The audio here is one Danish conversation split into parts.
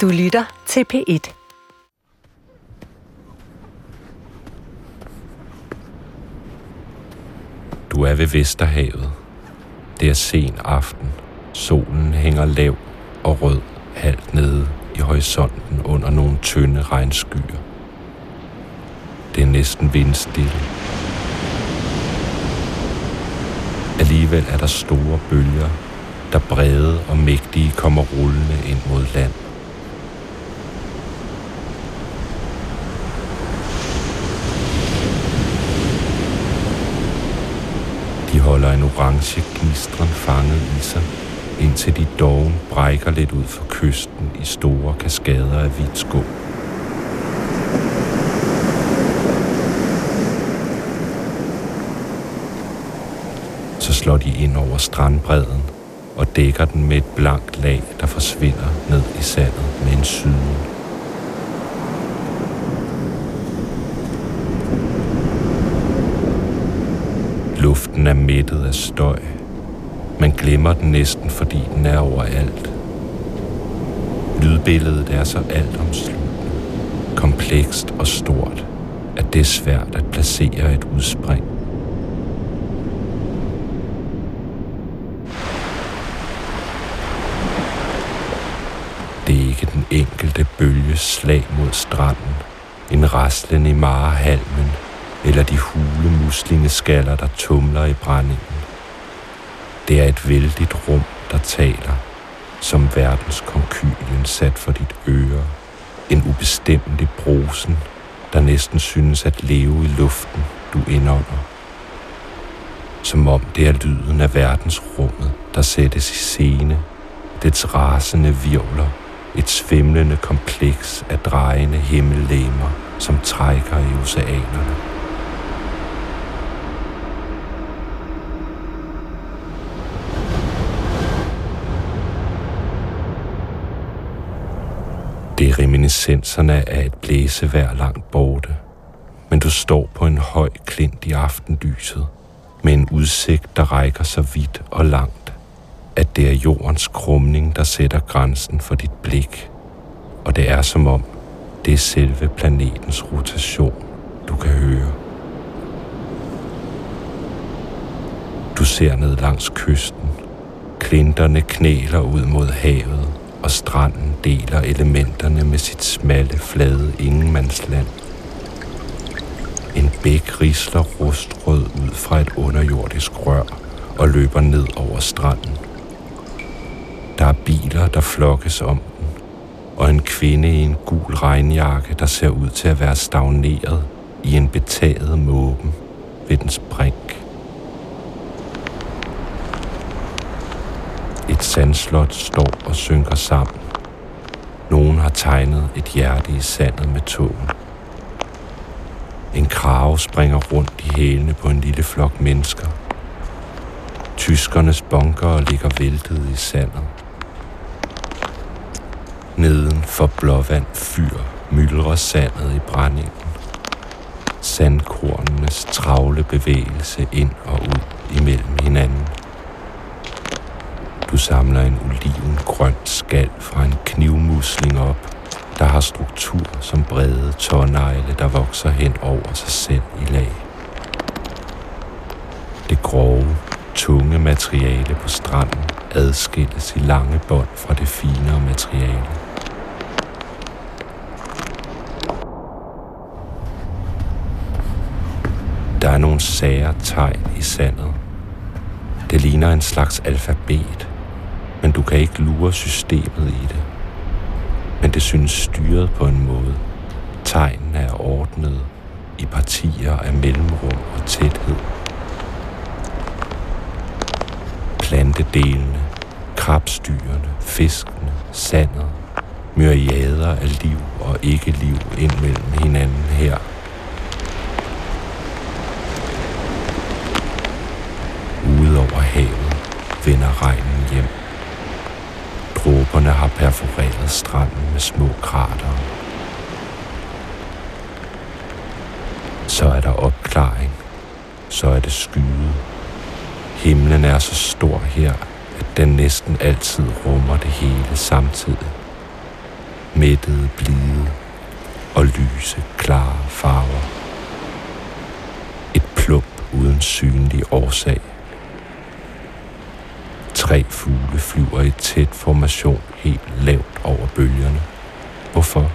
Du lytter til P1. Du er ved Vesterhavet. Det er sen aften. Solen hænger lav og rød halvt nede i horisonten under nogle tynde regnskyer. Det er næsten vindstille. Alligevel er der store bølger, der brede og mægtige kommer rullende ind mod land. De holder en orange gnistren fanget i sig, indtil de doven brækker lidt ud for kysten i store kaskader af hvidt skum. Så slår de ind over strandbredden og dækker den med et blankt lag, der forsvinder ned i sandet med en syden Den er mættet af støj. Man glemmer den næsten, fordi den er overalt. Lydbilledet er så altomsluttende, komplekst og stort, at det er svært at placere et udspring. Det er ikke den enkelte bølges slag mod stranden, en raslen i marehalmen, eller de hule muslingeskaller, der tumler i brændingen. Det er et vældigt rum, der taler, som verdens konkylien sat for dit øre. En ubestemmelig brosen, der næsten synes at leve i luften, du indånder. Som om det er lyden af verdensrummet, der sættes i scene, dets rasende virvler, et svimlende kompleks af drejende himmellemer, som trækker i oceanerne. Reminiscenserne af et blæsevejr langt borte, men du står på en høj klint i aftenlyset, med en udsigt, der rækker så vidt og langt, at det er jordens krumning, der sætter grænsen for dit blik, og det er som om, det er selve planetens rotation, du kan høre. Du ser ned langs kysten. Klinterne knæler ud mod havet, og stranden deler elementerne med sit smalle, flade ingenmandsland. En bæk risler rustrød ud fra et underjordisk rør og løber ned over stranden. Der er biler, der flokkes om den, og en kvinde i en gul regnjakke, der ser ud til at være stagneret i en betaget måben ved dens brink. Et sandslot står og synker sammen. Nogen har tegnet et hjerte i sandet med tågen. En krave springer rundt i hælene på en lille flok mennesker. Tyskernes bunker ligger væltet i sandet. Neden for blåvand fyr myldrer sandet i brændingen. Sandkornenes travle bevægelse ind og ud imellem hinanden. Du samler en oliven grøn skal fra en knivmusling op, der har struktur som brede tårnegle, der vokser hen over sig selv i lag. Det grove, tunge materiale på stranden adskilles i lange bånd fra det finere materiale. Der er nogle sære tegn i sandet. Det ligner en slags alfabet, men du kan ikke lure systemet i det. Men det synes styret på en måde. Tegnene er ordnet i partier af mellemrum og tæthed. Plantedelene, krabstyrene, fiskene, sandet, myriader af liv og ikke-liv ind mellem hinanden her. Ude over havet vender regnen hjem. Dråberne har perforeret stranden med små krater. Så er der opklaring. Så er det skyde. Himlen er så stor her, at den næsten altid rummer det hele samtidig. Mættede, blide og lyse, klare farver. Et plump uden synlig årsag. Tre fugle flyver i tæt formation helt lavt over bølgerne. Hvorfor?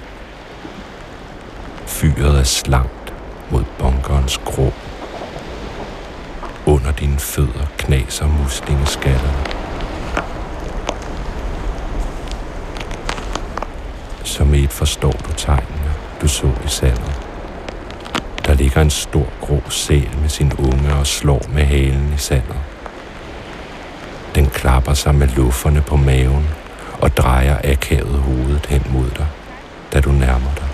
Fyret er slankt mod bunkerens grå. Under dine fødder knaser muslingeskallerne. Som et forstår du tegnene, du så i sandet. Der ligger en stor grå sæl med sin unge og slår med halen i sandet. Den klapper sig med lufferne på maven og drejer akavet hovedet hen mod dig, da du nærmer dig.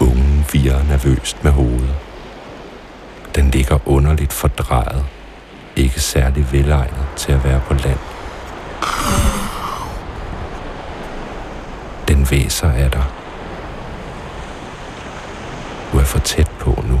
Ungen virer nervøst med hovedet. Den ligger underligt fordrejet, ikke særlig velegnet til at være på land. Den væser af dig. Du er for tæt på nu.